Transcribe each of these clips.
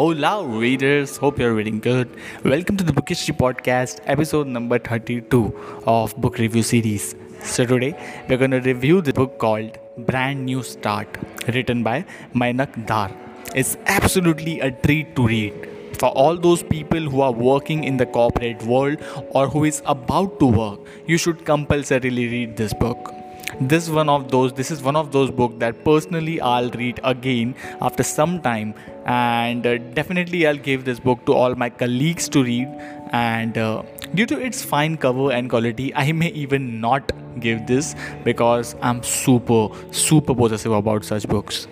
Hola, readers. Hope you're reading good. Welcome to the Book Podcast, episode number 32 of Book Review Series. So, today we're going to review the book called Brand New Start, written by Mainak Dhar. It's absolutely a treat to read for all those people who are working in the corporate world or who is about to work you should compulsorily read this book this one of those this is one of those books that personally i'll read again after some time. And uh, definitely i'll give this book to all my colleagues to read. And uh, due to its fine cover and quality i may even not give this because i'm super super possessive about such books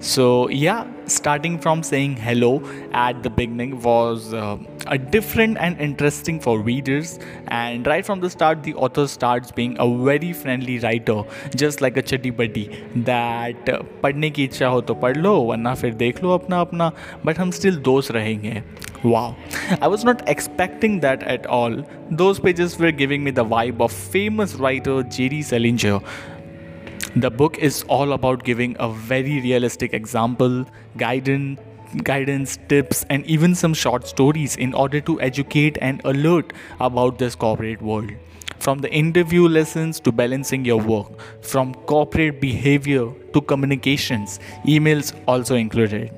so yeah starting from saying hello at the beginning was uh, a different and interesting for readers and right from the start the author starts being a very friendly writer just like a chitty buddy that uh, पढ़ने की इच्छा हो तो पढ़ लो वरना फिर देख लो अपना अपना बट हम स्टिल दोस्त रहेंगे Wow, I was not expecting that at all. Those pages were giving me the vibe of famous writer J.D. Salinger, the book is all about giving a very realistic example, guidance, guidance, tips, and even some short stories in order to educate and alert about this corporate world. From the interview lessons to balancing your work, from corporate behavior to communications, emails also included.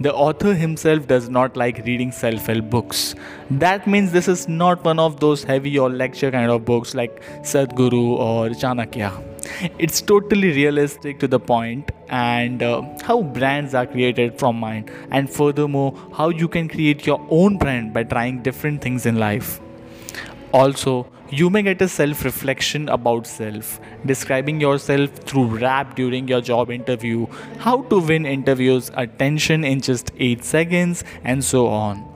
The author himself does not like reading self help books. That means this is not one of those heavy or lecture kind of books like Sadhguru or Chanakya it's totally realistic to the point and uh, how brands are created from mind. And furthermore how you can create your own brand by trying different things in life. Also you may get a self reflection about self. Describing yourself through rap during your job interview. How to win interviews attention in just 8 seconds and so on.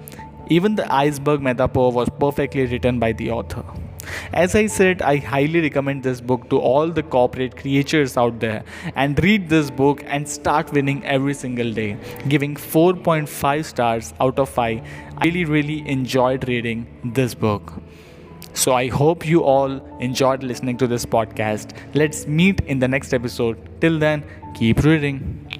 Even the iceberg metaphor was perfectly written by the author as I said, I highly recommend this book to all the corporate creatures out there and read this book and start winning every single day. Giving 4.5 stars out of 5. I really, really enjoyed reading this book. So I hope you all enjoyed listening to this podcast. Let's meet in the next episode. Till then, keep reading.